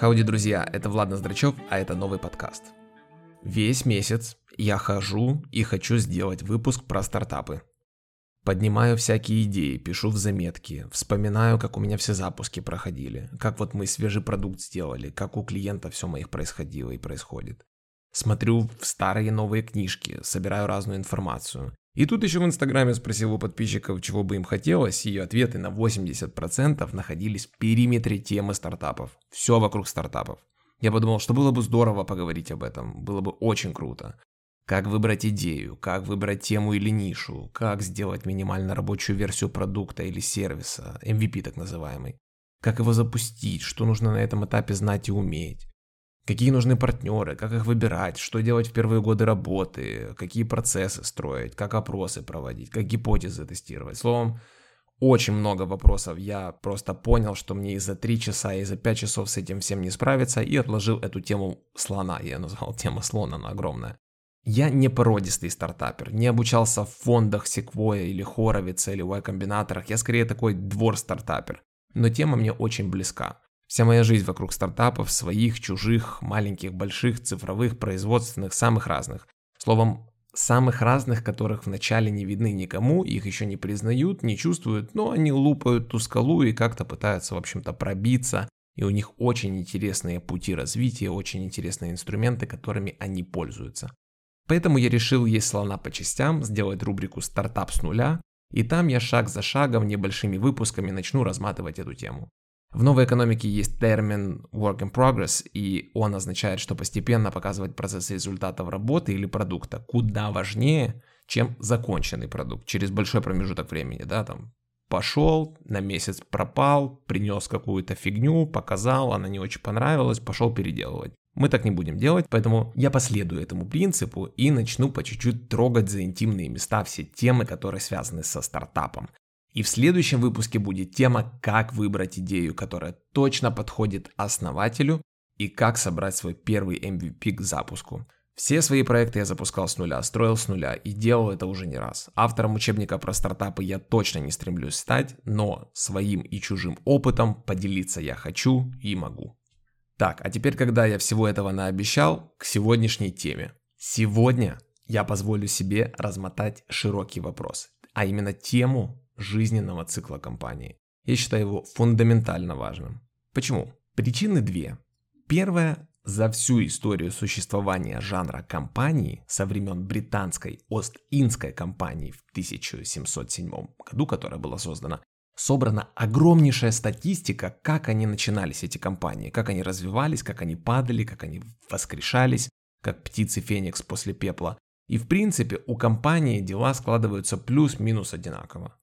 Хауди, друзья, это Влад Ноздрачев, а это новый подкаст. Весь месяц я хожу и хочу сделать выпуск про стартапы. Поднимаю всякие идеи, пишу в заметки, вспоминаю, как у меня все запуски проходили, как вот мы свежий продукт сделали, как у клиента все моих происходило и происходит. Смотрю в старые новые книжки, собираю разную информацию. И тут еще в Инстаграме спросил у подписчиков, чего бы им хотелось, и ответы на 80% находились в периметре темы стартапов. Все вокруг стартапов. Я подумал, что было бы здорово поговорить об этом, было бы очень круто. Как выбрать идею, как выбрать тему или нишу, как сделать минимально рабочую версию продукта или сервиса, MVP так называемый. Как его запустить, что нужно на этом этапе знать и уметь. Какие нужны партнеры, как их выбирать, что делать в первые годы работы, какие процессы строить, как опросы проводить, как гипотезы тестировать. Словом, очень много вопросов. Я просто понял, что мне и за 3 часа, и за 5 часов с этим всем не справиться, и отложил эту тему слона. Я назвал тема слона, она огромная. Я не породистый стартапер, не обучался в фондах Sequoia или Хоровица или Y-комбинаторах, я скорее такой двор-стартапер. Но тема мне очень близка. Вся моя жизнь вокруг стартапов, своих, чужих, маленьких, больших, цифровых, производственных, самых разных. Словом, самых разных, которых вначале не видны никому, их еще не признают, не чувствуют, но они лупают ту скалу и как-то пытаются, в общем-то, пробиться, и у них очень интересные пути развития, очень интересные инструменты, которыми они пользуются. Поэтому я решил есть слона по частям, сделать рубрику «Стартап с нуля», и там я шаг за шагом, небольшими выпусками начну разматывать эту тему. В новой экономике есть термин work in progress, и он означает, что постепенно показывать процесс результатов работы или продукта куда важнее, чем законченный продукт через большой промежуток времени, да, там пошел, на месяц пропал, принес какую-то фигню, показал, она не очень понравилась, пошел переделывать. Мы так не будем делать, поэтому я последую этому принципу и начну по чуть-чуть трогать за интимные места все темы, которые связаны со стартапом. И в следующем выпуске будет тема, как выбрать идею, которая точно подходит основателю и как собрать свой первый MVP к запуску. Все свои проекты я запускал с нуля, строил с нуля и делал это уже не раз. Автором учебника про стартапы я точно не стремлюсь стать, но своим и чужим опытом поделиться я хочу и могу. Так, а теперь, когда я всего этого наобещал, к сегодняшней теме. Сегодня я позволю себе размотать широкий вопрос, а именно тему жизненного цикла компании. Я считаю его фундаментально важным. Почему? Причины две. Первая за всю историю существования жанра компании со времен британской Ост-Индской компании в 1707 году, которая была создана, собрана огромнейшая статистика, как они начинались, эти компании, как они развивались, как они падали, как они воскрешались, как птицы Феникс после пепла. И в принципе у компании дела складываются плюс-минус одинаково.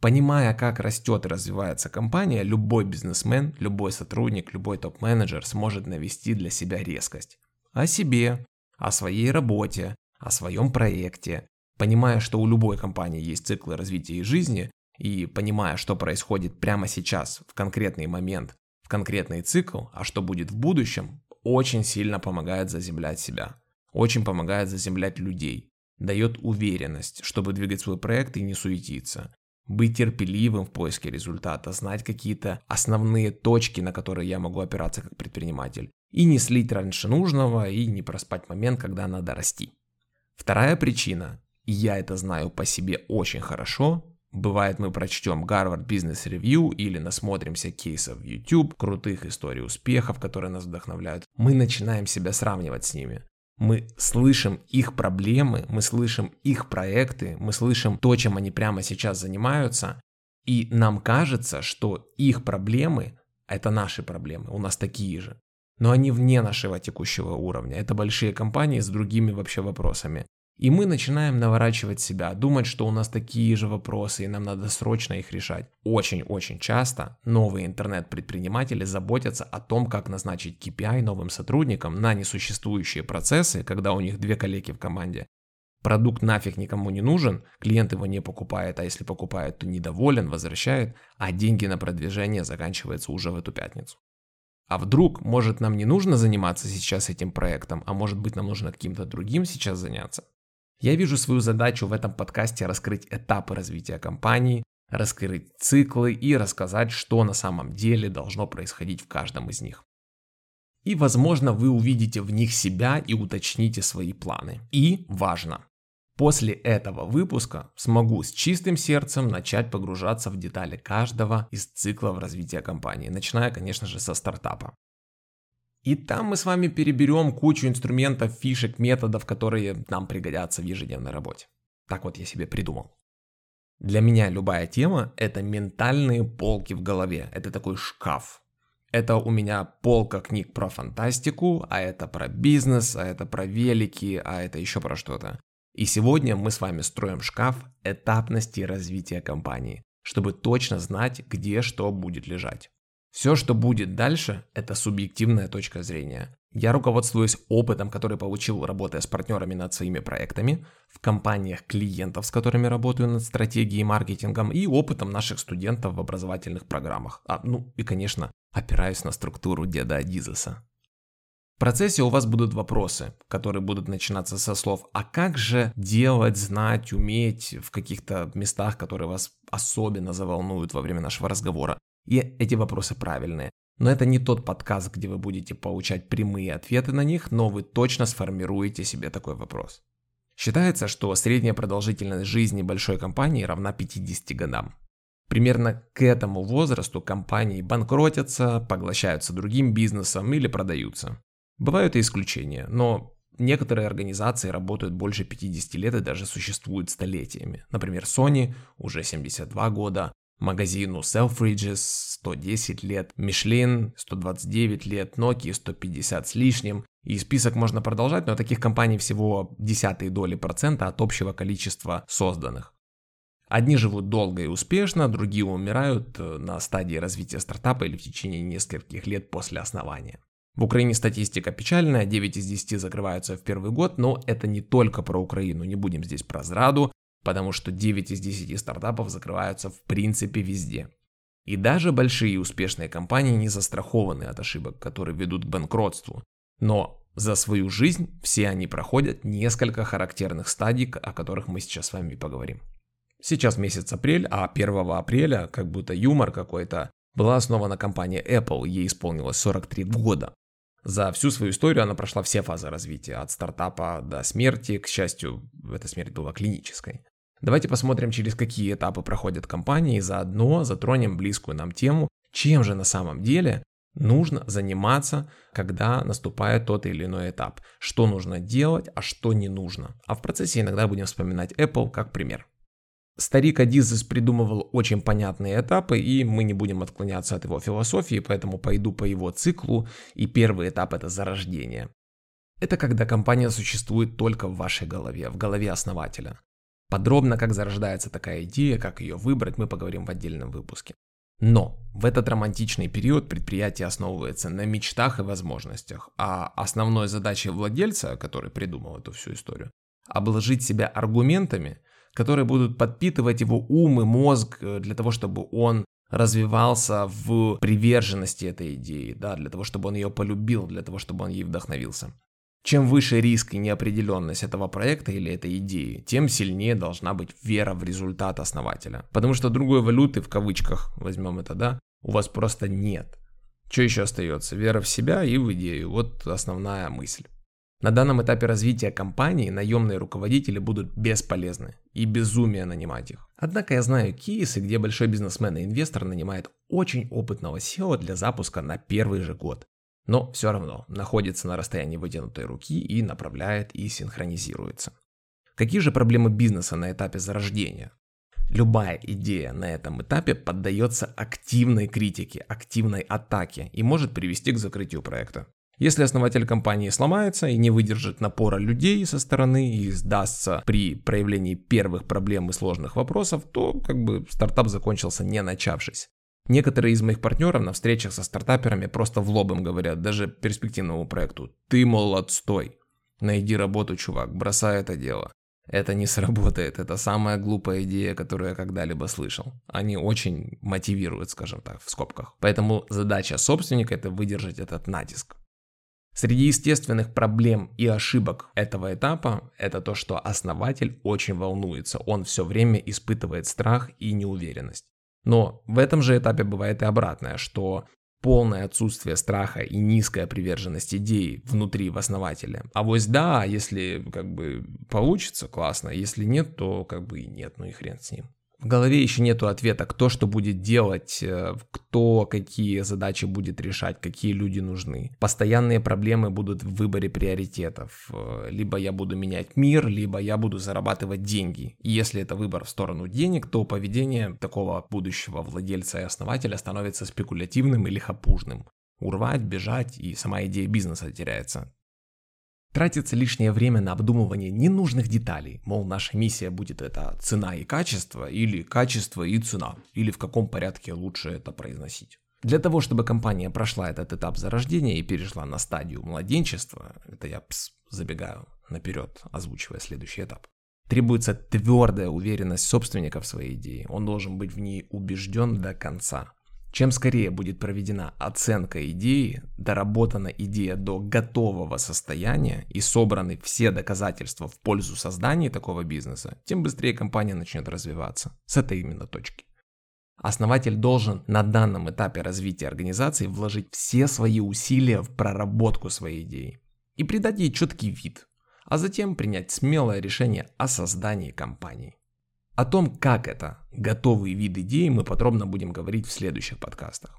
Понимая, как растет и развивается компания, любой бизнесмен, любой сотрудник, любой топ-менеджер сможет навести для себя резкость. О себе, о своей работе, о своем проекте. Понимая, что у любой компании есть циклы развития и жизни, и понимая, что происходит прямо сейчас, в конкретный момент, в конкретный цикл, а что будет в будущем, очень сильно помогает заземлять себя. Очень помогает заземлять людей. Дает уверенность, чтобы двигать свой проект и не суетиться быть терпеливым в поиске результата, знать какие-то основные точки, на которые я могу опираться как предприниматель, и не слить раньше нужного, и не проспать момент, когда надо расти. Вторая причина, и я это знаю по себе очень хорошо, Бывает, мы прочтем Harvard Business Review или насмотримся кейсов в YouTube, крутых историй успехов, которые нас вдохновляют. Мы начинаем себя сравнивать с ними мы слышим их проблемы, мы слышим их проекты, мы слышим то, чем они прямо сейчас занимаются, и нам кажется, что их проблемы – это наши проблемы, у нас такие же. Но они вне нашего текущего уровня. Это большие компании с другими вообще вопросами. И мы начинаем наворачивать себя, думать, что у нас такие же вопросы, и нам надо срочно их решать. Очень-очень часто новые интернет-предприниматели заботятся о том, как назначить KPI новым сотрудникам на несуществующие процессы, когда у них две коллеги в команде. Продукт нафиг никому не нужен, клиент его не покупает, а если покупает, то недоволен, возвращает, а деньги на продвижение заканчиваются уже в эту пятницу. А вдруг, может, нам не нужно заниматься сейчас этим проектом, а может быть, нам нужно каким-то другим сейчас заняться? Я вижу свою задачу в этом подкасте раскрыть этапы развития компании, раскрыть циклы и рассказать, что на самом деле должно происходить в каждом из них. И, возможно, вы увидите в них себя и уточните свои планы. И важно, После этого выпуска смогу с чистым сердцем начать погружаться в детали каждого из циклов развития компании, начиная, конечно же, со стартапа. И там мы с вами переберем кучу инструментов, фишек, методов, которые нам пригодятся в ежедневной работе. Так вот я себе придумал. Для меня любая тема – это ментальные полки в голове. Это такой шкаф. Это у меня полка книг про фантастику, а это про бизнес, а это про велики, а это еще про что-то. И сегодня мы с вами строим шкаф этапности развития компании, чтобы точно знать, где что будет лежать. Все, что будет дальше, это субъективная точка зрения. Я руководствуюсь опытом, который получил, работая с партнерами над своими проектами, в компаниях клиентов, с которыми работаю над стратегией и маркетингом, и опытом наших студентов в образовательных программах. А, ну и, конечно, опираюсь на структуру деда Адизеса. В процессе у вас будут вопросы, которые будут начинаться со слов «А как же делать, знать, уметь в каких-то местах, которые вас особенно заволнуют во время нашего разговора?» И эти вопросы правильные. Но это не тот подкаст, где вы будете получать прямые ответы на них, но вы точно сформируете себе такой вопрос. Считается, что средняя продолжительность жизни большой компании равна 50 годам. Примерно к этому возрасту компании банкротятся, поглощаются другим бизнесом или продаются. Бывают и исключения, но некоторые организации работают больше 50 лет и даже существуют столетиями. Например, Sony уже 72 года, магазину Selfridges 110 лет, Michelin 129 лет, Nokia 150 с лишним. И список можно продолжать, но таких компаний всего десятые доли процента от общего количества созданных. Одни живут долго и успешно, другие умирают э, на стадии развития стартапа или в течение нескольких лет после основания. В Украине статистика печальная, 9 из 10 закрываются в первый год, но это не только про Украину, не будем здесь про зраду, потому что 9 из 10 стартапов закрываются в принципе везде. И даже большие успешные компании не застрахованы от ошибок, которые ведут к банкротству. Но за свою жизнь все они проходят несколько характерных стадий, о которых мы сейчас с вами поговорим. Сейчас месяц апрель, а 1 апреля, как будто юмор какой-то, была основана компания Apple, ей исполнилось 43 года. За всю свою историю она прошла все фазы развития, от стартапа до смерти. К счастью, эта смерть была клинической. Давайте посмотрим, через какие этапы проходят компании, и заодно затронем близкую нам тему, чем же на самом деле нужно заниматься, когда наступает тот или иной этап. Что нужно делать, а что не нужно. А в процессе иногда будем вспоминать Apple как пример. Старик Адизес придумывал очень понятные этапы, и мы не будем отклоняться от его философии, поэтому пойду по его циклу, и первый этап это зарождение. Это когда компания существует только в вашей голове, в голове основателя. Подробно, как зарождается такая идея, как ее выбрать, мы поговорим в отдельном выпуске. Но в этот романтичный период предприятие основывается на мечтах и возможностях, а основной задачей владельца, который придумал эту всю историю, обложить себя аргументами, которые будут подпитывать его ум и мозг э, для того, чтобы он развивался в приверженности этой идеи, да, для того, чтобы он ее полюбил, для того, чтобы он ей вдохновился. Чем выше риск и неопределенность этого проекта или этой идеи, тем сильнее должна быть вера в результат основателя. Потому что другой валюты, в кавычках возьмем это, да, у вас просто нет. Что еще остается? Вера в себя и в идею. Вот основная мысль. На данном этапе развития компании наемные руководители будут бесполезны и безумие нанимать их. Однако я знаю кейсы, где большой бизнесмен и инвестор нанимает очень опытного SEO для запуска на первый же год. Но все равно находится на расстоянии вытянутой руки и направляет и синхронизируется. Какие же проблемы бизнеса на этапе зарождения? Любая идея на этом этапе поддается активной критике, активной атаке и может привести к закрытию проекта. Если основатель компании сломается и не выдержит напора людей со стороны и сдастся при проявлении первых проблем и сложных вопросов, то как бы стартап закончился не начавшись. Некоторые из моих партнеров на встречах со стартаперами просто в лоб им говорят, даже перспективному проекту, ты, мол, отстой. Найди работу, чувак, бросай это дело. Это не сработает, это самая глупая идея, которую я когда-либо слышал. Они очень мотивируют, скажем так, в скобках. Поэтому задача собственника это выдержать этот натиск. Среди естественных проблем и ошибок этого этапа это то, что основатель очень волнуется, он все время испытывает страх и неуверенность. Но в этом же этапе бывает и обратное, что полное отсутствие страха и низкая приверженность идеи внутри в основателе. А вот да, если как бы получится, классно, если нет, то как бы и нет, ну и хрен с ним. В голове еще нету ответа, кто что будет делать, э, кто какие задачи будет решать, какие люди нужны. Постоянные проблемы будут в выборе приоритетов. Э, либо я буду менять мир, либо я буду зарабатывать деньги. И если это выбор в сторону денег, то поведение такого будущего владельца и основателя становится спекулятивным или хапужным. Урвать, бежать, и сама идея бизнеса теряется. Тратится лишнее время на обдумывание ненужных деталей, мол, наша миссия будет это цена и качество, или качество и цена, или в каком порядке лучше это произносить. Для того, чтобы компания прошла этот этап зарождения и перешла на стадию младенчества, это я пс, забегаю наперед, озвучивая следующий этап, требуется твердая уверенность собственника в своей идее. Он должен быть в ней убежден до конца. Чем скорее будет проведена оценка идеи, доработана идея до готового состояния и собраны все доказательства в пользу создания такого бизнеса, тем быстрее компания начнет развиваться. С этой именно точки. Основатель должен на данном этапе развития организации вложить все свои усилия в проработку своей идеи и придать ей четкий вид, а затем принять смелое решение о создании компании. О том, как это, готовый вид идеи, мы подробно будем говорить в следующих подкастах.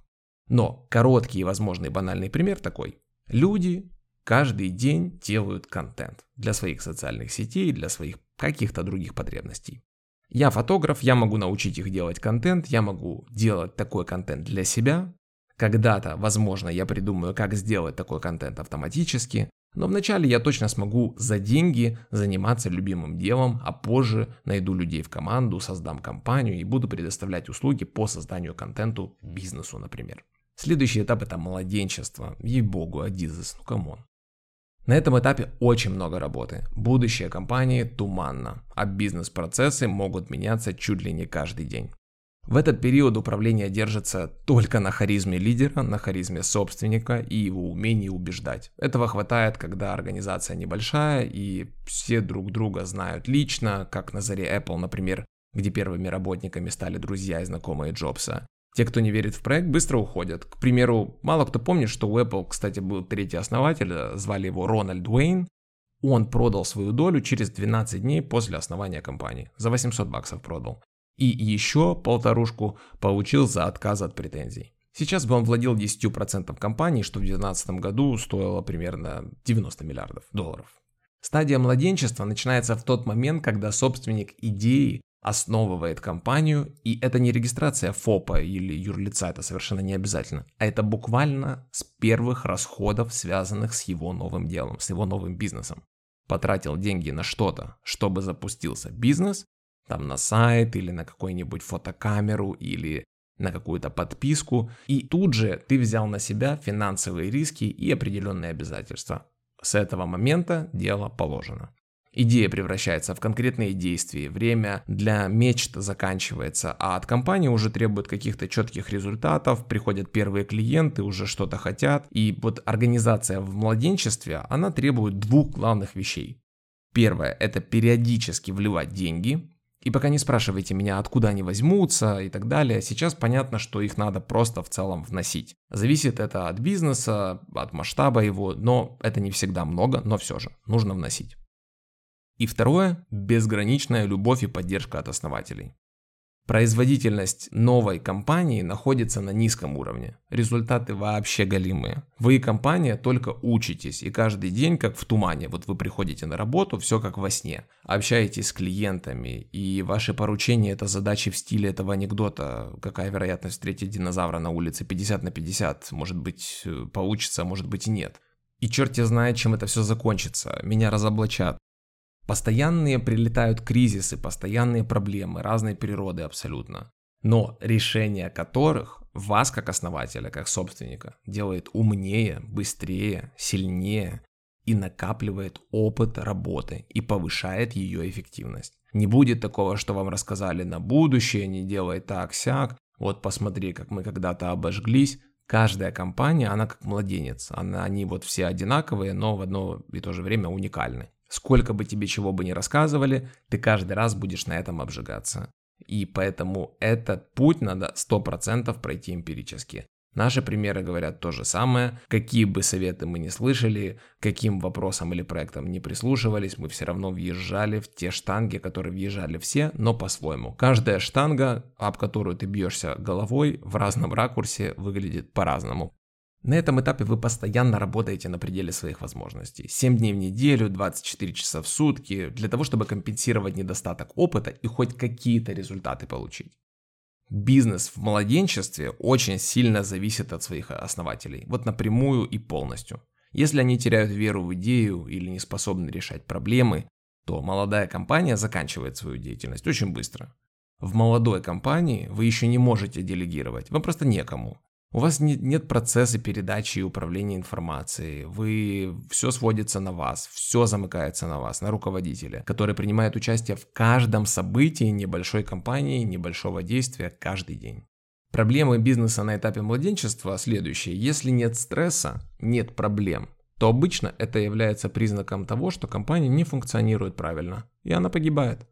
Но короткий и, возможный банальный пример такой. Люди каждый день делают контент для своих социальных сетей, для своих каких-то других потребностей. Я фотограф, я могу научить их делать контент, я могу делать такой контент для себя. Когда-то, возможно, я придумаю, как сделать такой контент автоматически, но вначале я точно смогу за деньги заниматься любимым делом, а позже найду людей в команду, создам компанию и буду предоставлять услуги по созданию контенту бизнесу, например. Следующий этап это младенчество. Ей-богу, Адизес, ну come on. На этом этапе очень много работы. Будущее компании туманно, а бизнес-процессы могут меняться чуть ли не каждый день. В этот период управление держится только на харизме лидера, на харизме собственника и его умении убеждать. Этого хватает, когда организация небольшая и все друг друга знают лично, как на заре Apple, например, где первыми работниками стали друзья и знакомые Джобса. Те, кто не верит в проект, быстро уходят. К примеру, мало кто помнит, что у Apple, кстати, был третий основатель, звали его Рональд Уэйн. Он продал свою долю через 12 дней после основания компании. За 800 баксов продал и еще полторушку получил за отказ от претензий. Сейчас бы он владел 10% компании, что в 2019 году стоило примерно 90 миллиардов долларов. Стадия младенчества начинается в тот момент, когда собственник идеи основывает компанию, и это не регистрация ФОПа или юрлица, это совершенно не обязательно, а это буквально с первых расходов, связанных с его новым делом, с его новым бизнесом. Потратил деньги на что-то, чтобы запустился бизнес, там на сайт или на какую-нибудь фотокамеру или на какую-то подписку, и тут же ты взял на себя финансовые риски и определенные обязательства. С этого момента дело положено. Идея превращается в конкретные действия, время для мечт заканчивается, а от компании уже требуют каких-то четких результатов, приходят первые клиенты, уже что-то хотят. И вот организация в младенчестве, она требует двух главных вещей. Первое – это периодически вливать деньги, и пока не спрашивайте меня, откуда они возьмутся и так далее, сейчас понятно, что их надо просто в целом вносить. Зависит это от бизнеса, от масштаба его, но это не всегда много, но все же нужно вносить. И второе – безграничная любовь и поддержка от основателей. Производительность новой компании находится на низком уровне. Результаты вообще галимые. Вы и компания только учитесь, и каждый день как в тумане. Вот вы приходите на работу, все как во сне. Общаетесь с клиентами, и ваши поручения это задачи в стиле этого анекдота. Какая вероятность встретить динозавра на улице? 50 на 50. Может быть э, получится, может быть и нет. И черт знает, чем это все закончится. Меня разоблачат. Постоянные прилетают кризисы, постоянные проблемы разной природы абсолютно. Но решение которых вас как основателя, как собственника, делает умнее, быстрее, сильнее и накапливает опыт работы и повышает ее эффективность. Не будет такого, что вам рассказали на будущее, не делай так, сяк, вот посмотри, как мы когда-то обожглись. Каждая компания, она как младенец, они вот все одинаковые, но в одно и то же время уникальны. Сколько бы тебе чего бы ни рассказывали, ты каждый раз будешь на этом обжигаться. И поэтому этот путь надо 100% пройти эмпирически. Наши примеры говорят то же самое. Какие бы советы мы не слышали, каким вопросам или проектам не прислушивались, мы все равно въезжали в те штанги, которые въезжали все, но по-своему. Каждая штанга, об которую ты бьешься головой, в разном ракурсе выглядит по-разному. На этом этапе вы постоянно работаете на пределе своих возможностей. 7 дней в неделю, 24 часа в сутки, для того, чтобы компенсировать недостаток опыта и хоть какие-то результаты получить. Бизнес в младенчестве очень сильно зависит от своих основателей, вот напрямую и полностью. Если они теряют веру в идею или не способны решать проблемы, то молодая компания заканчивает свою деятельность очень быстро. В молодой компании вы еще не можете делегировать, вам просто некому. У вас нет, нет процесса передачи и управления информацией. Вы все сводится на вас, все замыкается на вас, на руководителя, который принимает участие в каждом событии небольшой компании, небольшого действия каждый день. Проблемы бизнеса на этапе младенчества следующие. Если нет стресса, нет проблем, то обычно это является признаком того, что компания не функционирует правильно, и она погибает.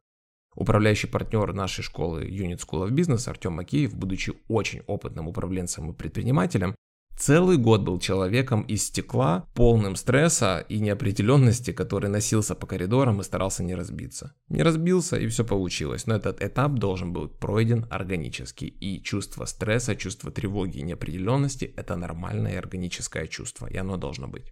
Управляющий партнер нашей школы Unit School of Business Артем Макеев, будучи очень опытным управленцем и предпринимателем, целый год был человеком из стекла, полным стресса и неопределенности, который носился по коридорам и старался не разбиться. Не разбился и все получилось, но этот этап должен был пройден органически. И чувство стресса, чувство тревоги и неопределенности – это нормальное органическое чувство, и оно должно быть.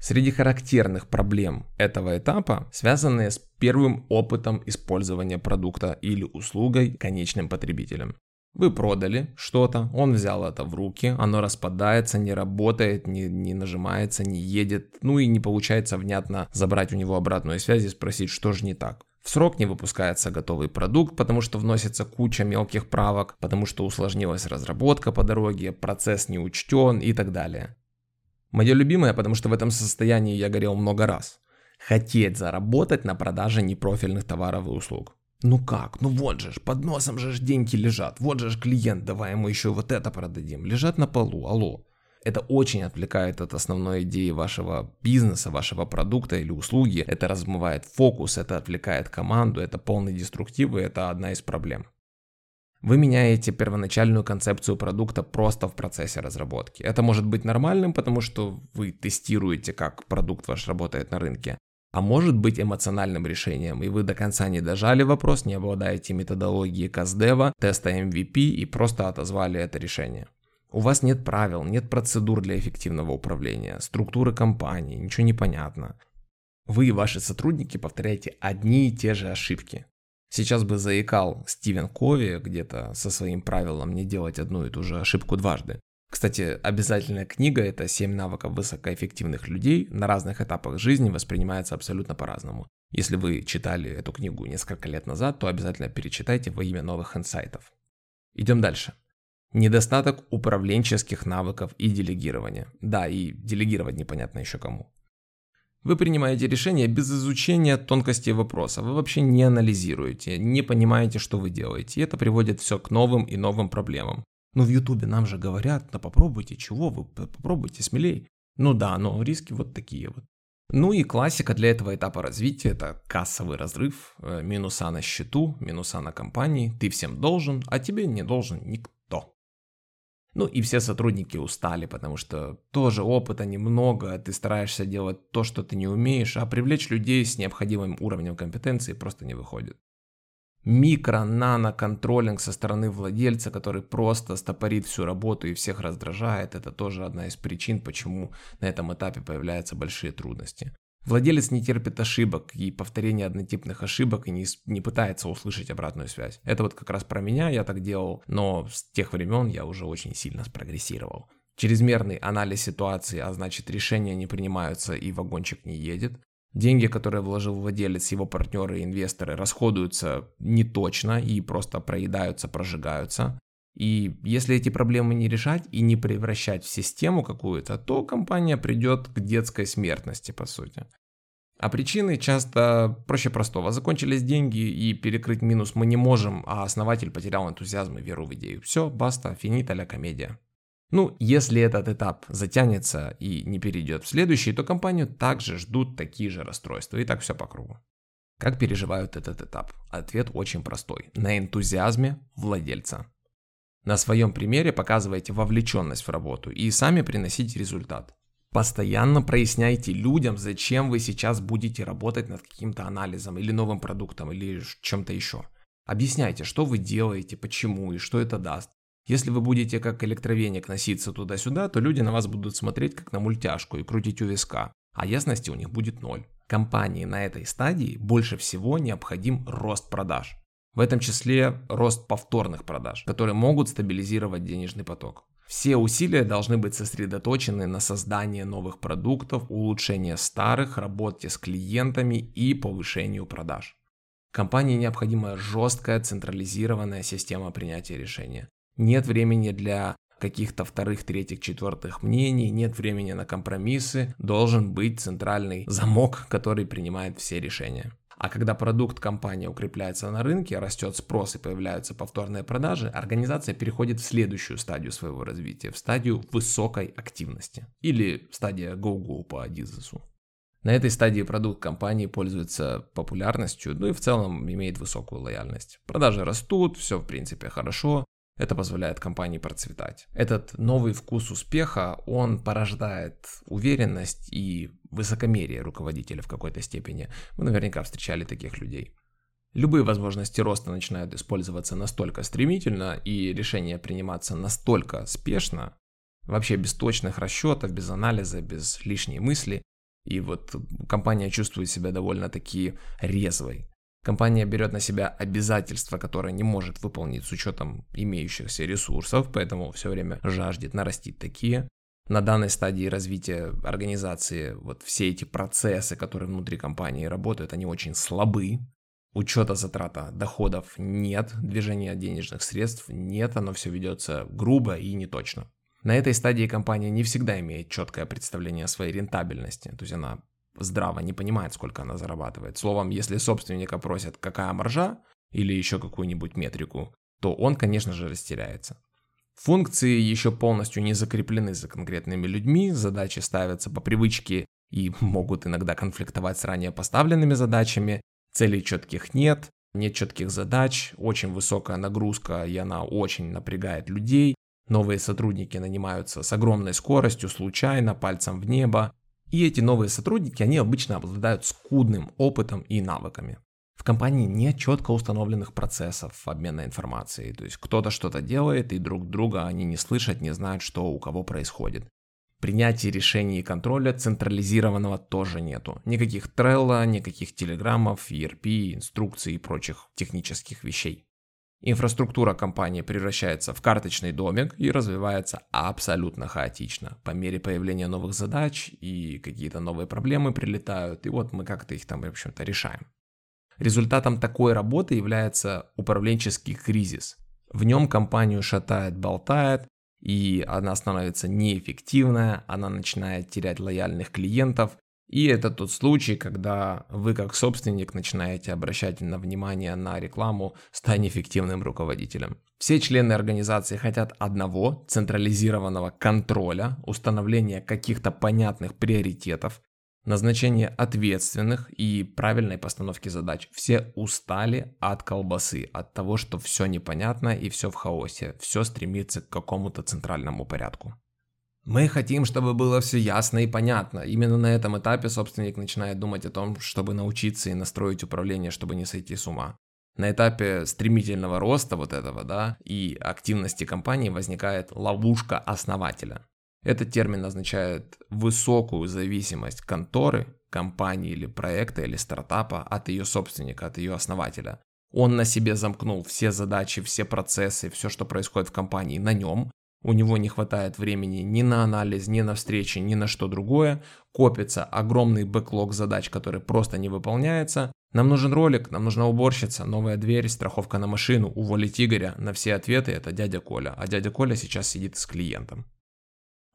Среди характерных проблем этого этапа связанные с первым опытом использования продукта или услугой конечным потребителем. Вы продали что-то, он взял это в руки, оно распадается, не работает, не, не нажимается, не едет, ну и не получается внятно забрать у него обратную связь и спросить, что же не так. В срок не выпускается готовый продукт, потому что вносится куча мелких правок, потому что усложнилась разработка по дороге, процесс не учтен и так далее. Мое любимое, потому что в этом состоянии я горел много раз. Хотеть заработать на продаже непрофильных товаров и услуг. Ну как? Ну вот же ж, под носом же ж деньги лежат. Вот же ж клиент, давай ему еще вот это продадим. Лежат на полу, алло. Это очень отвлекает от основной идеи вашего бизнеса, вашего продукта или услуги. Это размывает фокус, это отвлекает команду, это полный деструктив, и это одна из проблем. Вы меняете первоначальную концепцию продукта просто в процессе разработки. Это может быть нормальным, потому что вы тестируете, как продукт ваш работает на рынке. А может быть эмоциональным решением, и вы до конца не дожали вопрос, не обладаете методологией каздева, теста MVP и просто отозвали это решение. У вас нет правил, нет процедур для эффективного управления, структуры компании, ничего не понятно. Вы и ваши сотрудники повторяете одни и те же ошибки. Сейчас бы заикал Стивен Кови где-то со своим правилом не делать одну и ту же ошибку дважды. Кстати, обязательная книга – это «7 навыков высокоэффективных людей» на разных этапах жизни воспринимается абсолютно по-разному. Если вы читали эту книгу несколько лет назад, то обязательно перечитайте во имя новых инсайтов. Идем дальше. Недостаток управленческих навыков и делегирования. Да, и делегировать непонятно еще кому. Вы принимаете решение без изучения тонкостей вопроса. Вы вообще не анализируете, не понимаете, что вы делаете. И это приводит все к новым и новым проблемам. Ну в Ютубе нам же говорят, да попробуйте, чего вы, попробуйте смелей. Ну да, но риски вот такие вот. Ну и классика для этого этапа развития – это кассовый разрыв, э, минуса на счету, минуса на компании, ты всем должен, а тебе не должен никто. Ну и все сотрудники устали, потому что тоже опыта немного, ты стараешься делать то, что ты не умеешь, а привлечь людей с необходимым уровнем компетенции просто не выходит. Микро-нано-контролинг со стороны владельца, который просто стопорит всю работу и всех раздражает, это тоже одна из причин, почему на этом этапе появляются большие трудности. Владелец не терпит ошибок и повторения однотипных ошибок и не, не пытается услышать обратную связь. Это вот как раз про меня, я так делал, но с тех времен я уже очень сильно спрогрессировал. Чрезмерный анализ ситуации, а значит решения не принимаются и вагончик не едет. Деньги, которые вложил владелец, его партнеры и инвесторы, расходуются не точно и просто проедаются, прожигаются. И если эти проблемы не решать и не превращать в систему какую-то, то компания придет к детской смертности, по сути. А причины часто проще простого. Закончились деньги и перекрыть минус мы не можем, а основатель потерял энтузиазм и веру в идею. Все, баста, финита ля комедия. Ну, если этот этап затянется и не перейдет в следующий, то компанию также ждут такие же расстройства. И так все по кругу. Как переживают этот этап? Ответ очень простой. На энтузиазме владельца. На своем примере показывайте вовлеченность в работу и сами приносите результат. Постоянно проясняйте людям, зачем вы сейчас будете работать над каким-то анализом или новым продуктом или чем-то еще. Объясняйте, что вы делаете, почему и что это даст. Если вы будете как электровеник носиться туда-сюда, то люди на вас будут смотреть как на мультяшку и крутить у виска, а ясности у них будет ноль. Компании на этой стадии больше всего необходим рост продаж. В этом числе рост повторных продаж, которые могут стабилизировать денежный поток. Все усилия должны быть сосредоточены на создании новых продуктов, улучшении старых, работе с клиентами и повышению продаж. Компании необходима жесткая централизированная система принятия решения. Нет времени для каких-то вторых, третьих, четвертых мнений, нет времени на компромиссы, должен быть центральный замок, который принимает все решения. А когда продукт компании укрепляется на рынке, растет спрос и появляются повторные продажи, организация переходит в следующую стадию своего развития, в стадию высокой активности. Или стадия go-go по Адизесу. На этой стадии продукт компании пользуется популярностью, ну и в целом имеет высокую лояльность. Продажи растут, все в принципе хорошо, это позволяет компании процветать. Этот новый вкус успеха, он порождает уверенность и высокомерие руководителя в какой-то степени. Вы наверняка встречали таких людей. Любые возможности роста начинают использоваться настолько стремительно и решения приниматься настолько спешно, вообще без точных расчетов, без анализа, без лишней мысли. И вот компания чувствует себя довольно-таки резвой. Компания берет на себя обязательства, которые не может выполнить с учетом имеющихся ресурсов, поэтому все время жаждет нарастить такие. На данной стадии развития организации вот все эти процессы, которые внутри компании работают, они очень слабы. Учета затрата доходов нет, движения денежных средств нет, оно все ведется грубо и неточно. На этой стадии компания не всегда имеет четкое представление о своей рентабельности, то есть она здраво не понимает, сколько она зарабатывает. Словом, если собственника просят, какая маржа или еще какую-нибудь метрику, то он, конечно же, растеряется. Функции еще полностью не закреплены за конкретными людьми, задачи ставятся по привычке и могут иногда конфликтовать с ранее поставленными задачами, целей четких нет, нет четких задач, очень высокая нагрузка и она очень напрягает людей, новые сотрудники нанимаются с огромной скоростью, случайно, пальцем в небо, и эти новые сотрудники, они обычно обладают скудным опытом и навыками. В компании нет четко установленных процессов обмена информацией, то есть кто-то что-то делает, и друг друга они не слышат, не знают, что у кого происходит. Принятия решений и контроля централизированного тоже нету. Никаких Trello, никаких телеграммов, ERP, инструкций и прочих технических вещей. Инфраструктура компании превращается в карточный домик и развивается абсолютно хаотично. По мере появления новых задач и какие-то новые проблемы прилетают, и вот мы как-то их там, в общем-то, решаем. Результатом такой работы является управленческий кризис. В нем компанию шатает, болтает, и она становится неэффективная, она начинает терять лояльных клиентов, и это тот случай, когда вы как собственник начинаете обращать на внимание на рекламу, стань эффективным руководителем. Все члены организации хотят одного централизированного контроля, установления каких-то понятных приоритетов, назначения ответственных и правильной постановки задач. Все устали от колбасы, от того, что все непонятно и все в хаосе, все стремится к какому-то центральному порядку. Мы хотим, чтобы было все ясно и понятно. Именно на этом этапе собственник начинает думать о том, чтобы научиться и настроить управление, чтобы не сойти с ума. На этапе стремительного роста вот этого, да, и активности компании возникает ловушка основателя. Этот термин означает высокую зависимость конторы, компании или проекта или стартапа от ее собственника, от ее основателя. Он на себе замкнул все задачи, все процессы, все, что происходит в компании на нем, у него не хватает времени ни на анализ, ни на встречи, ни на что другое. Копится огромный бэклог задач, который просто не выполняется. Нам нужен ролик, нам нужна уборщица, новая дверь, страховка на машину, уволить Игоря. На все ответы это дядя Коля. А дядя Коля сейчас сидит с клиентом.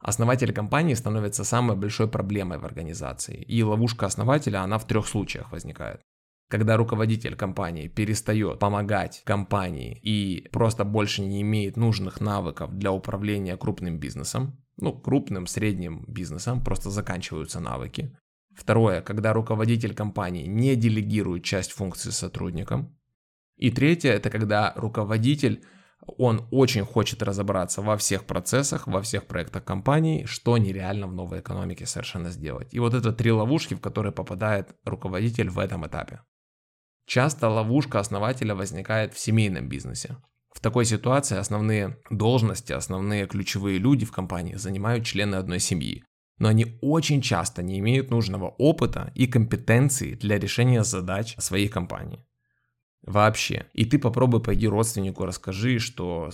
Основатель компании становится самой большой проблемой в организации. И ловушка основателя, она в трех случаях возникает. Когда руководитель компании перестает помогать компании и просто больше не имеет нужных навыков для управления крупным бизнесом, ну, крупным, средним бизнесом, просто заканчиваются навыки. Второе, когда руководитель компании не делегирует часть функций сотрудникам. И третье, это когда руководитель Он очень хочет разобраться во всех процессах, во всех проектах компании, что нереально в новой экономике совершенно сделать. И вот это три ловушки, в которые попадает руководитель в этом этапе. Часто ловушка основателя возникает в семейном бизнесе. В такой ситуации основные должности, основные ключевые люди в компании занимают члены одной семьи. Но они очень часто не имеют нужного опыта и компетенции для решения задач своей компании. Вообще. И ты попробуй пойди родственнику расскажи, что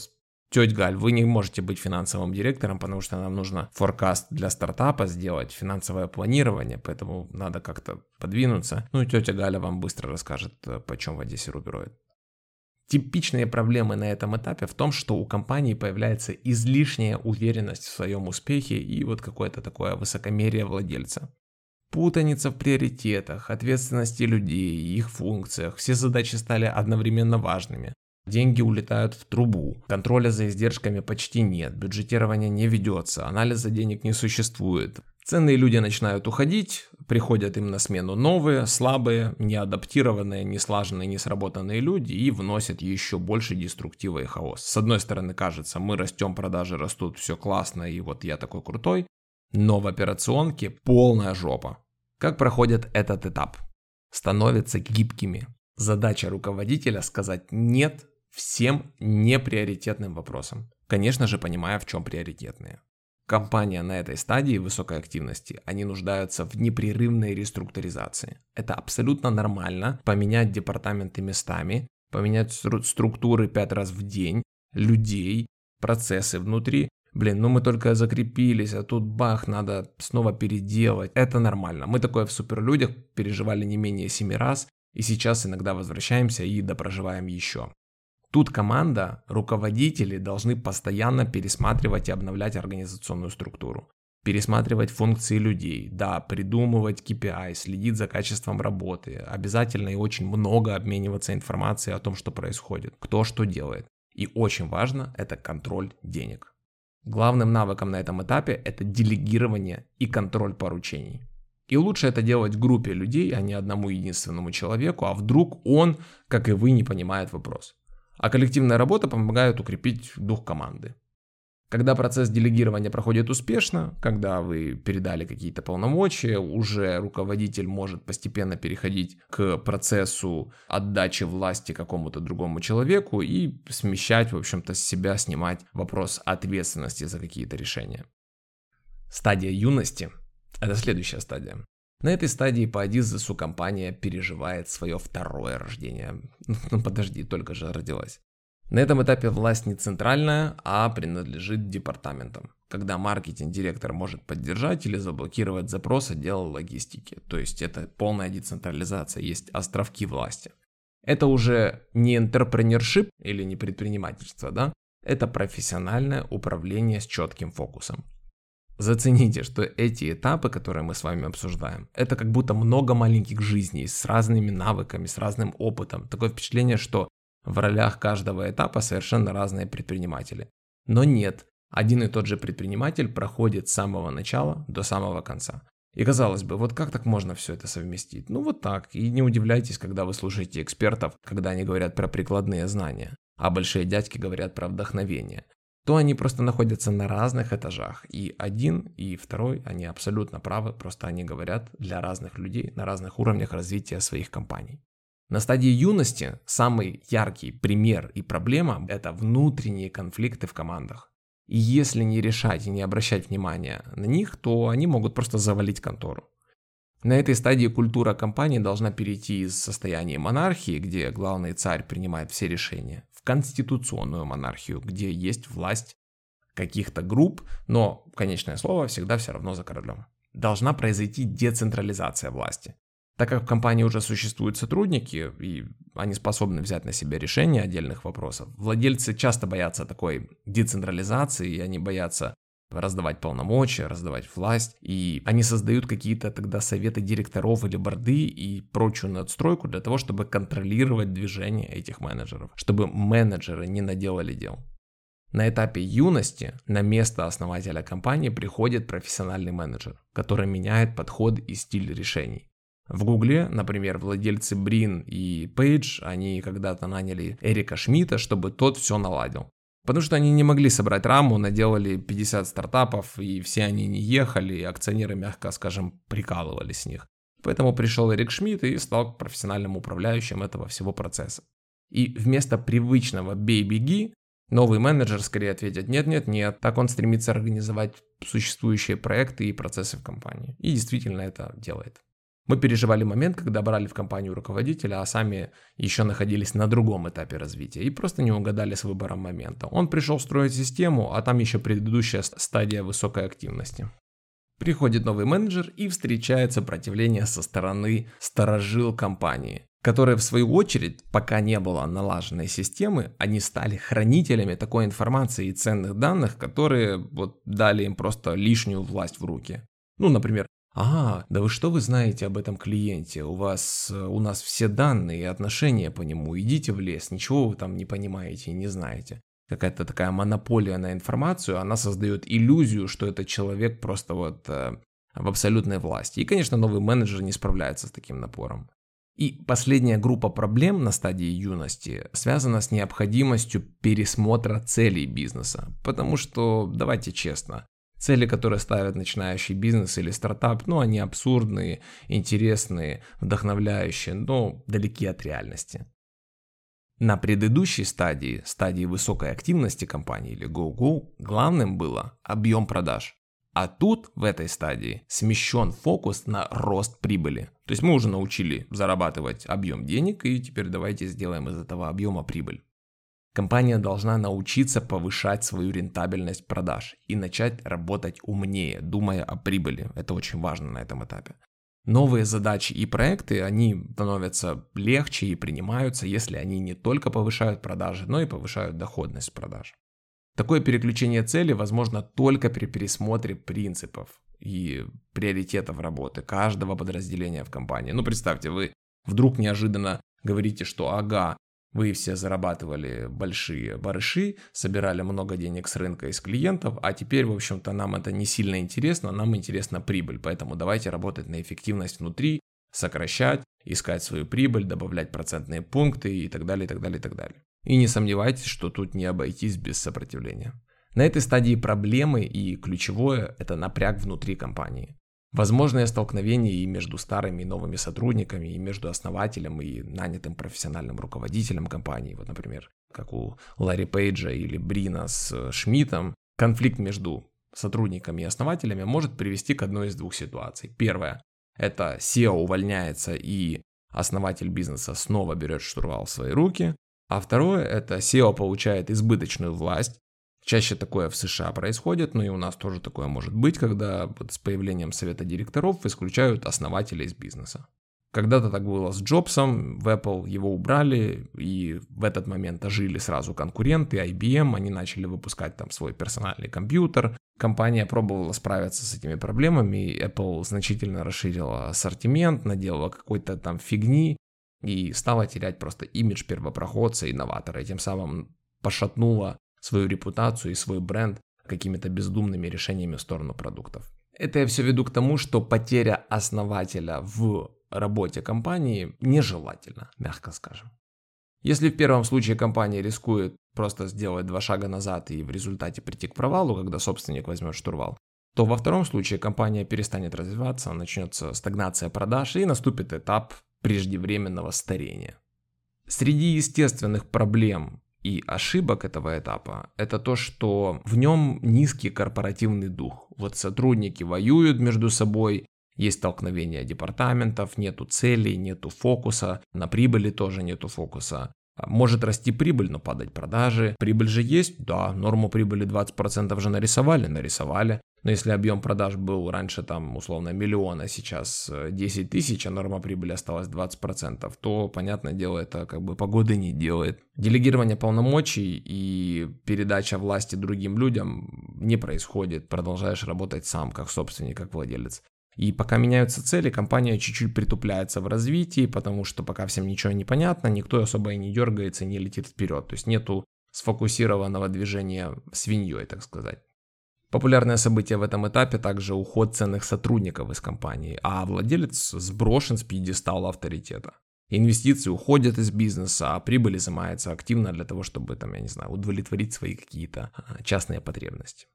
Тетя Галь, вы не можете быть финансовым директором, потому что нам нужно форкаст для стартапа сделать, финансовое планирование, поэтому надо как-то подвинуться. Ну и тетя Галя вам быстро расскажет, э, почем в Одессе рубероид. Типичные проблемы на этом этапе в том, что у компании появляется излишняя уверенность в своем успехе и вот какое-то такое высокомерие владельца. Путаница в приоритетах, ответственности людей, их функциях, все задачи стали одновременно важными. Деньги улетают в трубу, контроля за издержками почти нет, бюджетирование не ведется, анализа денег не существует. Ценные люди начинают уходить, приходят им на смену новые, слабые, неадаптированные, неслаженные, несработанные люди и вносят еще больше деструктива и хаос. С одной стороны кажется, мы растем, продажи растут, все классно и вот я такой крутой, но в операционке полная жопа. Как проходит этот этап? Становятся гибкими. Задача руководителя сказать «нет» всем неприоритетным вопросам. Конечно же, понимая, в чем приоритетные. Компания на этой стадии высокой активности, они нуждаются в непрерывной реструктуризации. Это абсолютно нормально, поменять департаменты местами, поменять структуры пять раз в день, людей, процессы внутри. Блин, ну мы только закрепились, а тут бах, надо снова переделать. Это нормально. Мы такое в суперлюдях переживали не менее семи раз, и сейчас иногда возвращаемся и допроживаем еще. Тут команда, руководители должны постоянно пересматривать и обновлять организационную структуру. Пересматривать функции людей, да, придумывать KPI, следить за качеством работы, обязательно и очень много обмениваться информацией о том, что происходит, кто что делает. И очень важно – это контроль денег. Главным навыком на этом этапе – это делегирование и контроль поручений. И лучше это делать группе людей, а не одному единственному человеку, а вдруг он, как и вы, не понимает вопрос. А коллективная работа помогает укрепить дух команды. Когда процесс делегирования проходит успешно, когда вы передали какие-то полномочия, уже руководитель может постепенно переходить к процессу отдачи власти какому-то другому человеку и смещать, в общем-то, с себя снимать вопрос ответственности за какие-то решения. Стадия юности – это следующая стадия. На этой стадии по Адизесу компания переживает свое второе рождение. Ну подожди, только же родилась. На этом этапе власть не центральная, а принадлежит департаментам, когда маркетинг-директор может поддержать или заблокировать запрос отдела логистики. То есть это полная децентрализация, есть островки власти. Это уже не интерпренершип или не предпринимательство, да? Это профессиональное управление с четким фокусом. Зацените, что эти этапы, которые мы с вами обсуждаем, это как будто много маленьких жизней с разными навыками, с разным опытом. Такое впечатление, что в ролях каждого этапа совершенно разные предприниматели. Но нет, один и тот же предприниматель проходит с самого начала до самого конца. И казалось бы, вот как так можно все это совместить? Ну вот так. И не удивляйтесь, когда вы слушаете экспертов, когда они говорят про прикладные знания, а большие дядьки говорят про вдохновение то они просто находятся на разных этажах. И один, и второй, они абсолютно правы, просто они говорят для разных людей на разных уровнях развития своих компаний. На стадии юности самый яркий пример и проблема – это внутренние конфликты в командах. И если не решать и не обращать внимания на них, то они могут просто завалить контору. На этой стадии культура компании должна перейти из состояния монархии, где главный царь принимает все решения, конституционную монархию, где есть власть каких-то групп, но конечное слово всегда все равно за королем. Должна произойти децентрализация власти. Так как в компании уже существуют сотрудники, и они способны взять на себя решение отдельных вопросов, владельцы часто боятся такой децентрализации, и они боятся раздавать полномочия, раздавать власть, и они создают какие-то тогда советы директоров или борды и прочую надстройку для того, чтобы контролировать движение этих менеджеров, чтобы менеджеры не наделали дел. На этапе юности на место основателя компании приходит профессиональный менеджер, который меняет подход и стиль решений. В Гугле, например, владельцы Брин и Пейдж, они когда-то наняли Эрика Шмидта, чтобы тот все наладил. Потому что они не могли собрать раму, наделали 50 стартапов, и все они не ехали, и акционеры, мягко скажем, прикалывались с них. Поэтому пришел Эрик Шмидт и стал профессиональным управляющим этого всего процесса. И вместо привычного «бей-беги» новый менеджер скорее ответит «нет-нет-нет», так он стремится организовать существующие проекты и процессы в компании. И действительно это делает. Мы переживали момент, когда брали в компанию руководителя, а сами еще находились на другом этапе развития и просто не угадали с выбором момента. Он пришел строить систему, а там еще предыдущая стадия высокой активности. Приходит новый менеджер и встречает сопротивление со стороны сторожил компании, которые в свою очередь, пока не было налаженной системы, они стали хранителями такой информации и ценных данных, которые вот дали им просто лишнюю власть в руки. Ну, например, «А, да вы что вы знаете об этом клиенте? У вас, э, у нас все данные и отношения по нему. Идите в лес, ничего вы там не понимаете и не знаете». Какая-то такая монополия на информацию, она создает иллюзию, что этот человек просто вот э, в абсолютной власти. И, конечно, новый менеджер не справляется с таким напором. И последняя группа проблем на стадии юности связана с необходимостью пересмотра целей бизнеса. Потому что, давайте честно, Цели, которые ставят начинающий бизнес или стартап, ну, они абсурдные, интересные, вдохновляющие, но далеки от реальности. На предыдущей стадии, стадии высокой активности компании или Go-Go, главным было объем продаж. А тут, в этой стадии, смещен фокус на рост прибыли. То есть мы уже научили зарабатывать объем денег, и теперь давайте сделаем из этого объема прибыль. Компания должна научиться повышать свою рентабельность продаж и начать работать умнее, думая о прибыли. Это очень важно на этом этапе. Новые задачи и проекты, они становятся легче и принимаются, если они не только повышают продажи, но и повышают доходность продаж. Такое переключение цели возможно только при пересмотре принципов и приоритетов работы каждого подразделения в компании. Ну, представьте, вы вдруг неожиданно говорите, что ага, вы все зарабатывали большие барыши, собирали много денег с рынка и с клиентов, а теперь, в общем-то, нам это не сильно интересно, нам интересна прибыль, поэтому давайте работать на эффективность внутри, сокращать, искать свою прибыль, добавлять процентные пункты и так далее, и так далее, и так далее. И не сомневайтесь, что тут не обойтись без сопротивления. На этой стадии проблемы и ключевое – это напряг внутри компании. Возможные столкновения и между старыми и новыми сотрудниками, и между основателем и нанятым профессиональным руководителем компании, вот, например, как у Ларри Пейджа или Брина с э, Шмидтом, конфликт между сотрудниками и основателями может привести к одной из двух ситуаций. Первое – это SEO увольняется и основатель бизнеса снова берет штурвал в свои руки, а второе – это SEO получает избыточную власть, Чаще такое в США происходит, но и у нас тоже такое может быть, когда вот с появлением совета директоров исключают основателя из бизнеса. Когда-то так было с Джобсом, в Apple его убрали, и в этот момент ожили сразу конкуренты, IBM, они начали выпускать там свой персональный компьютер. Компания пробовала справиться с этими проблемами, и Apple значительно расширила ассортимент, наделала какой-то там фигни, и стала терять просто имидж первопроходца, инноватора, и тем самым пошатнула свою репутацию и свой бренд какими-то бездумными решениями в сторону продуктов. Это я все веду к тому, что потеря основателя в работе компании нежелательна, мягко скажем. Если в первом случае компания рискует просто сделать два шага назад и в результате прийти к провалу, когда собственник возьмет штурвал, то во втором случае компания перестанет развиваться, начнется стагнация продаж и наступит этап преждевременного старения. Среди естественных проблем и ошибок этого этапа – это то, что в нем низкий корпоративный дух. Вот сотрудники воюют между собой, есть столкновения департаментов, нету целей, нету фокуса, на прибыли тоже нету фокуса. Может расти прибыль, но падать продажи. Прибыль же есть? Да, норму прибыли 20% же нарисовали, нарисовали. Но если объем продаж был раньше там условно миллион, а сейчас 10 э, тысяч, а норма прибыли осталась 20%, то, понятное дело, это как бы погоды не делает. Делегирование полномочий и передача власти другим людям не происходит. Продолжаешь работать сам, как собственник, как владелец. И пока меняются цели, компания чуть-чуть притупляется в развитии, потому что пока всем ничего не понятно, никто особо и не дергается, не летит вперед. То есть нету сфокусированного движения свиньей, так сказать. Популярное событие в этом этапе также уход ценных сотрудников из компании, а владелец сброшен с пьедестала авторитета. Инвестиции уходят из бизнеса, а прибыль изымается активно для того, чтобы, там, я не знаю, удовлетворить свои какие-то а, частные потребности.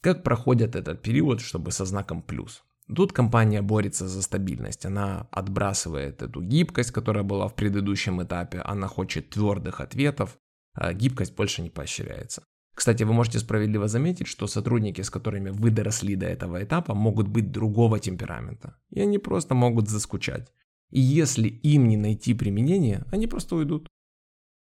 Как проходит этот период, чтобы со знаком плюс? Тут компания борется за стабильность. Она отбрасывает эту гибкость, которая была в предыдущем этапе. Она хочет твердых ответов. А гибкость больше не поощряется. Кстати, вы можете справедливо заметить, что сотрудники, с которыми вы доросли до этого этапа, могут быть другого темперамента. И они просто могут заскучать. И если им не найти применение, они просто уйдут.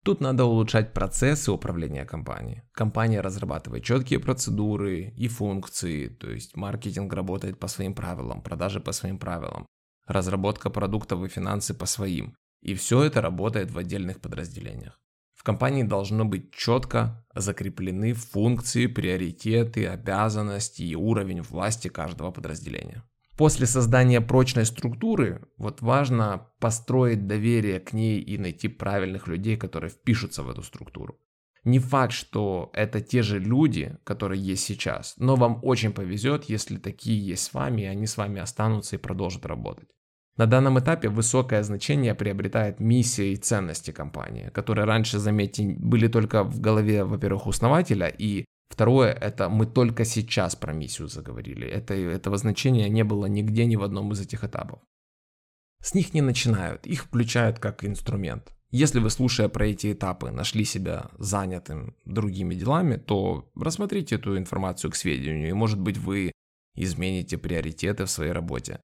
Тут надо улучшать процессы управления компанией. Компания разрабатывает четкие процедуры и функции, то есть маркетинг работает по своим правилам, продажи по своим правилам, разработка продуктов и финансы по своим. И все это работает в отдельных подразделениях. В компании должно быть четко закреплены функции, приоритеты, обязанности и уровень власти каждого подразделения. После создания прочной структуры, вот важно построить доверие к ней и найти правильных людей, которые впишутся в эту структуру. Не факт, что это те же люди, которые есть сейчас, но вам очень повезет, если такие есть с вами, и они с вами останутся и продолжат работать. На данном этапе высокое значение приобретает миссия и ценности компании, которые раньше, заметьте, были только в голове, во-первых, основателя и Второе, это мы только сейчас про миссию заговорили. Это, этого значения не было нигде, ни в одном из этих этапов. С них не начинают, их включают как инструмент. Если вы, слушая про эти этапы, нашли себя занятым другими делами, то рассмотрите эту информацию к сведению, и может быть вы измените приоритеты в своей работе.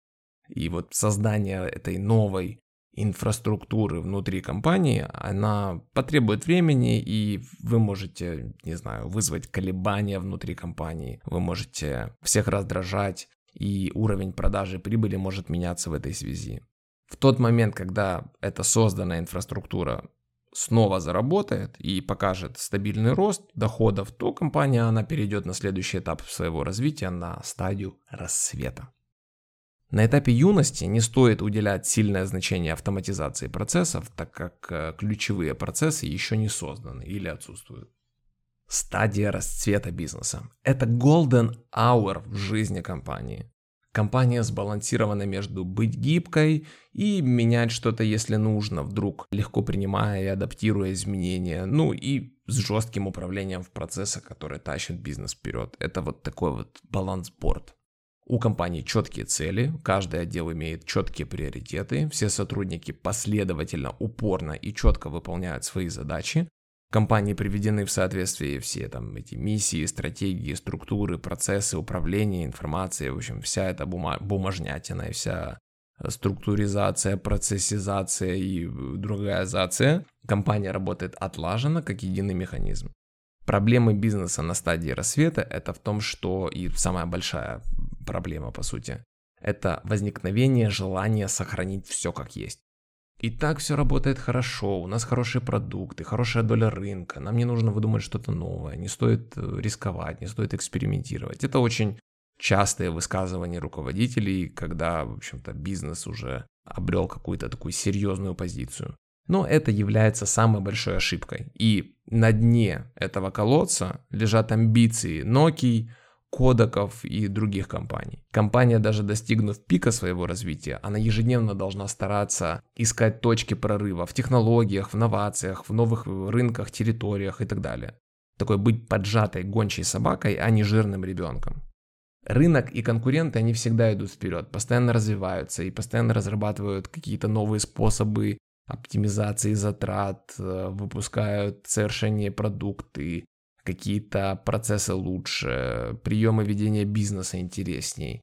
И вот создание этой новой инфраструктуры внутри компании, она потребует времени, и вы можете, не знаю, вызвать колебания внутри компании, вы можете всех раздражать, и уровень продажи прибыли может меняться в этой связи. В тот момент, когда эта созданная инфраструктура снова заработает и покажет стабильный рост доходов, то компания она перейдет на следующий этап своего развития, на стадию рассвета. На этапе юности не стоит уделять сильное значение автоматизации процессов, так как э, ключевые процессы еще не созданы или отсутствуют. Стадия расцвета бизнеса. Это golden hour в жизни компании. Компания сбалансирована между быть гибкой и менять что-то, если нужно, вдруг легко принимая и адаптируя изменения, ну и с жестким управлением в процессах, которые тащат бизнес вперед. Это вот такой вот баланс-борд. У компании четкие цели, каждый отдел имеет четкие приоритеты, все сотрудники последовательно, упорно и четко выполняют свои задачи. Компании приведены в соответствие все там эти миссии, стратегии, структуры, процессы управления информацией, в общем, вся эта бума- бумажнятина и вся структуризация, процессизация и другая зация. Компания работает отлаженно, как единый механизм. Проблемы бизнеса на стадии рассвета это в том, что и самая большая проблема, по сути. Это возникновение желания сохранить все как есть. И так все работает хорошо, у нас хорошие продукты, хорошая доля рынка, нам не нужно выдумать что-то новое, не стоит э, рисковать, не стоит экспериментировать. Это очень частые высказывания руководителей, когда, в общем-то, бизнес уже обрел какую-то такую серьезную позицию. Но это является самой большой ошибкой. И на дне этого колодца лежат амбиции Nokia, кодеков и других компаний. Компания, даже достигнув пика своего развития, она ежедневно должна стараться искать точки прорыва в технологиях, в новациях, в новых рынках, территориях и так далее. Такой быть поджатой гончей собакой, а не жирным ребенком. Рынок и конкуренты, они всегда идут вперед, постоянно развиваются и постоянно разрабатывают какие-то новые способы оптимизации затрат, э, выпускают совершеннее продукты, какие-то процессы лучше, приемы ведения бизнеса интересней.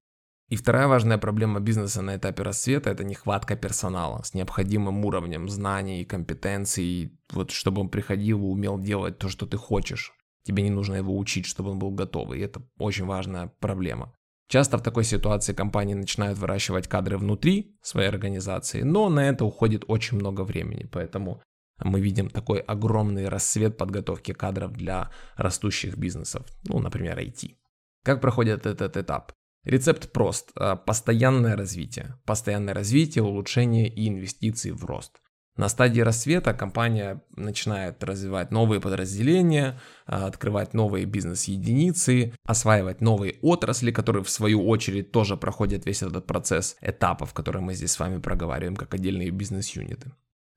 И вторая важная проблема бизнеса на этапе расцвета – это нехватка персонала с необходимым уровнем знаний и компетенций, вот чтобы он приходил и умел делать то, что ты хочешь. Тебе не нужно его учить, чтобы он был готов, и это очень важная проблема. Часто в такой ситуации компании начинают выращивать кадры внутри своей организации, но на это уходит очень много времени, поэтому мы видим такой огромный рассвет подготовки кадров для растущих бизнесов, ну, например, IT. Как проходит этот этап? Рецепт прост. А, постоянное развитие. Постоянное развитие, улучшение и инвестиции в рост. На стадии рассвета компания начинает развивать новые подразделения, а, открывать новые бизнес-единицы, осваивать новые отрасли, которые в свою очередь тоже проходят весь этот процесс этапов, которые мы здесь с вами проговариваем, как отдельные бизнес-юниты.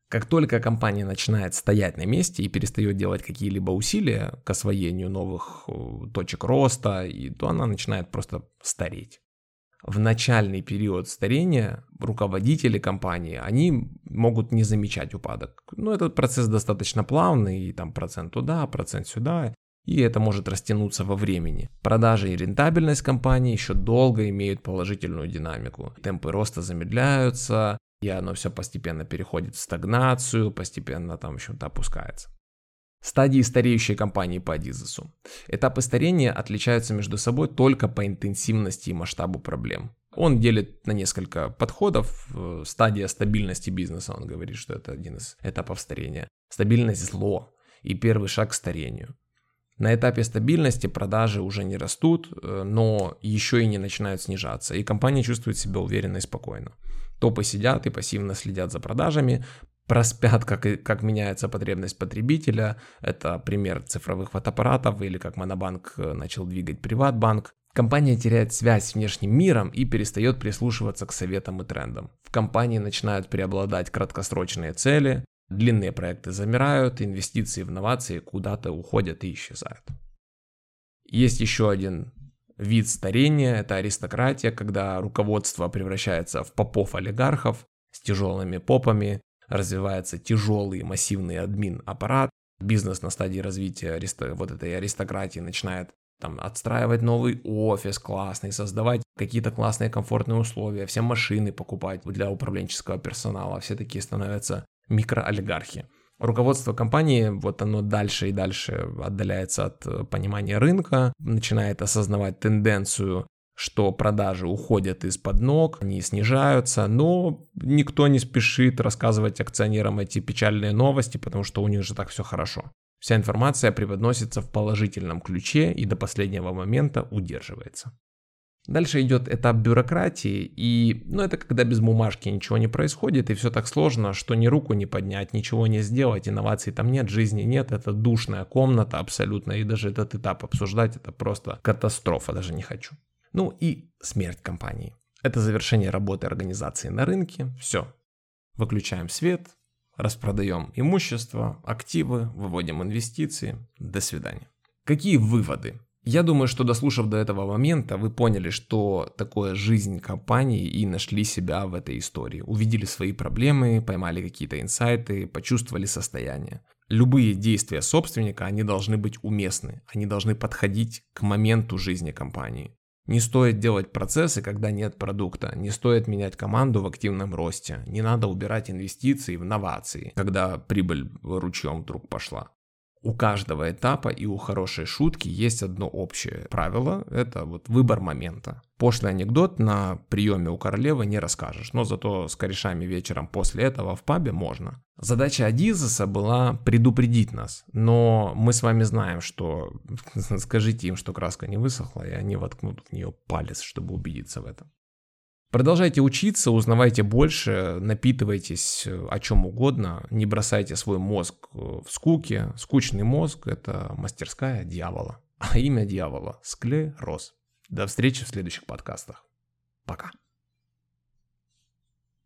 Как только компания начинает стоять на месте и перестает делать какие-либо усилия к освоению новых э, точек роста, то она начинает просто стареть в начальный период старения руководители компании, они могут не замечать упадок. Но этот процесс достаточно плавный, и там процент туда, процент сюда, и это может растянуться во времени. Продажи и рентабельность компании еще долго имеют положительную динамику. Темпы роста замедляются, и оно все постепенно переходит в стагнацию, постепенно там еще-то опускается. Стадии стареющей компании по Адизесу. Этапы старения отличаются между собой только по интенсивности и масштабу проблем. Он делит на несколько подходов. Стадия стабильности бизнеса, он говорит, что это один из этапов старения. Стабильность зло и первый шаг к старению. На этапе стабильности продажи уже не растут, э, но еще и не начинают снижаться, и компания чувствует себя уверенно и спокойно. Топы сидят и пассивно следят за продажами, проспят, как, как меняется потребность потребителя. Это пример цифровых фотоаппаратов или как Монобанк э, начал двигать Приватбанк. Компания теряет связь с внешним миром и перестает прислушиваться к советам и трендам. В компании начинают преобладать краткосрочные цели, длинные проекты замирают, инвестиции в инновации куда-то уходят и исчезают. Есть еще один вид старения, это аристократия, когда руководство превращается в попов-олигархов с тяжелыми попами, развивается тяжелый массивный админ-аппарат, бизнес на стадии развития вот этой аристократии начинает там отстраивать новый офис классный, создавать какие-то классные комфортные условия, все машины покупать для управленческого персонала, все такие становятся микроолигархи. Руководство компании, вот оно дальше и дальше отдаляется от э, понимания рынка, начинает осознавать тенденцию что продажи уходят из-под ног, они снижаются, но никто не спешит рассказывать акционерам эти печальные новости, потому что у них же так все хорошо. Вся информация преподносится в положительном ключе и до последнего момента удерживается. Дальше идет этап бюрократии, и ну, это когда без бумажки ничего не происходит, и все так сложно, что ни руку не поднять, ничего не сделать, инноваций там нет, жизни нет, это душная комната абсолютно, и даже этот этап обсуждать, это просто катастрофа, даже не хочу. Ну и смерть компании. Это завершение работы организации на рынке. Все. Выключаем свет, распродаем имущество, активы, выводим инвестиции. До свидания. Какие выводы? Я думаю, что дослушав до этого момента, вы поняли, что такое жизнь компании и нашли себя в этой истории. Увидели свои проблемы, поймали какие-то инсайты, почувствовали состояние. Любые действия собственника, они должны быть уместны, они должны подходить к моменту жизни компании. Не стоит делать процессы, когда нет продукта. Не стоит менять команду в активном росте. Не надо убирать инвестиции в новации, когда прибыль ручьем вдруг пошла. У каждого этапа и у хорошей шутки есть одно общее правило, это вот выбор момента. Пошлый анекдот на приеме у королевы не расскажешь, но зато с корешами вечером после этого в пабе можно. Задача Адизеса была предупредить нас, но мы с вами знаем, что скажите им, что краска не высохла, и они воткнут в нее палец, чтобы убедиться в этом. Продолжайте учиться, узнавайте больше, напитывайтесь э, о чем угодно, не бросайте свой мозг э, в скуке. Скучный мозг – это мастерская дьявола. А имя дьявола – склероз. До встречи в следующих подкастах. Пока.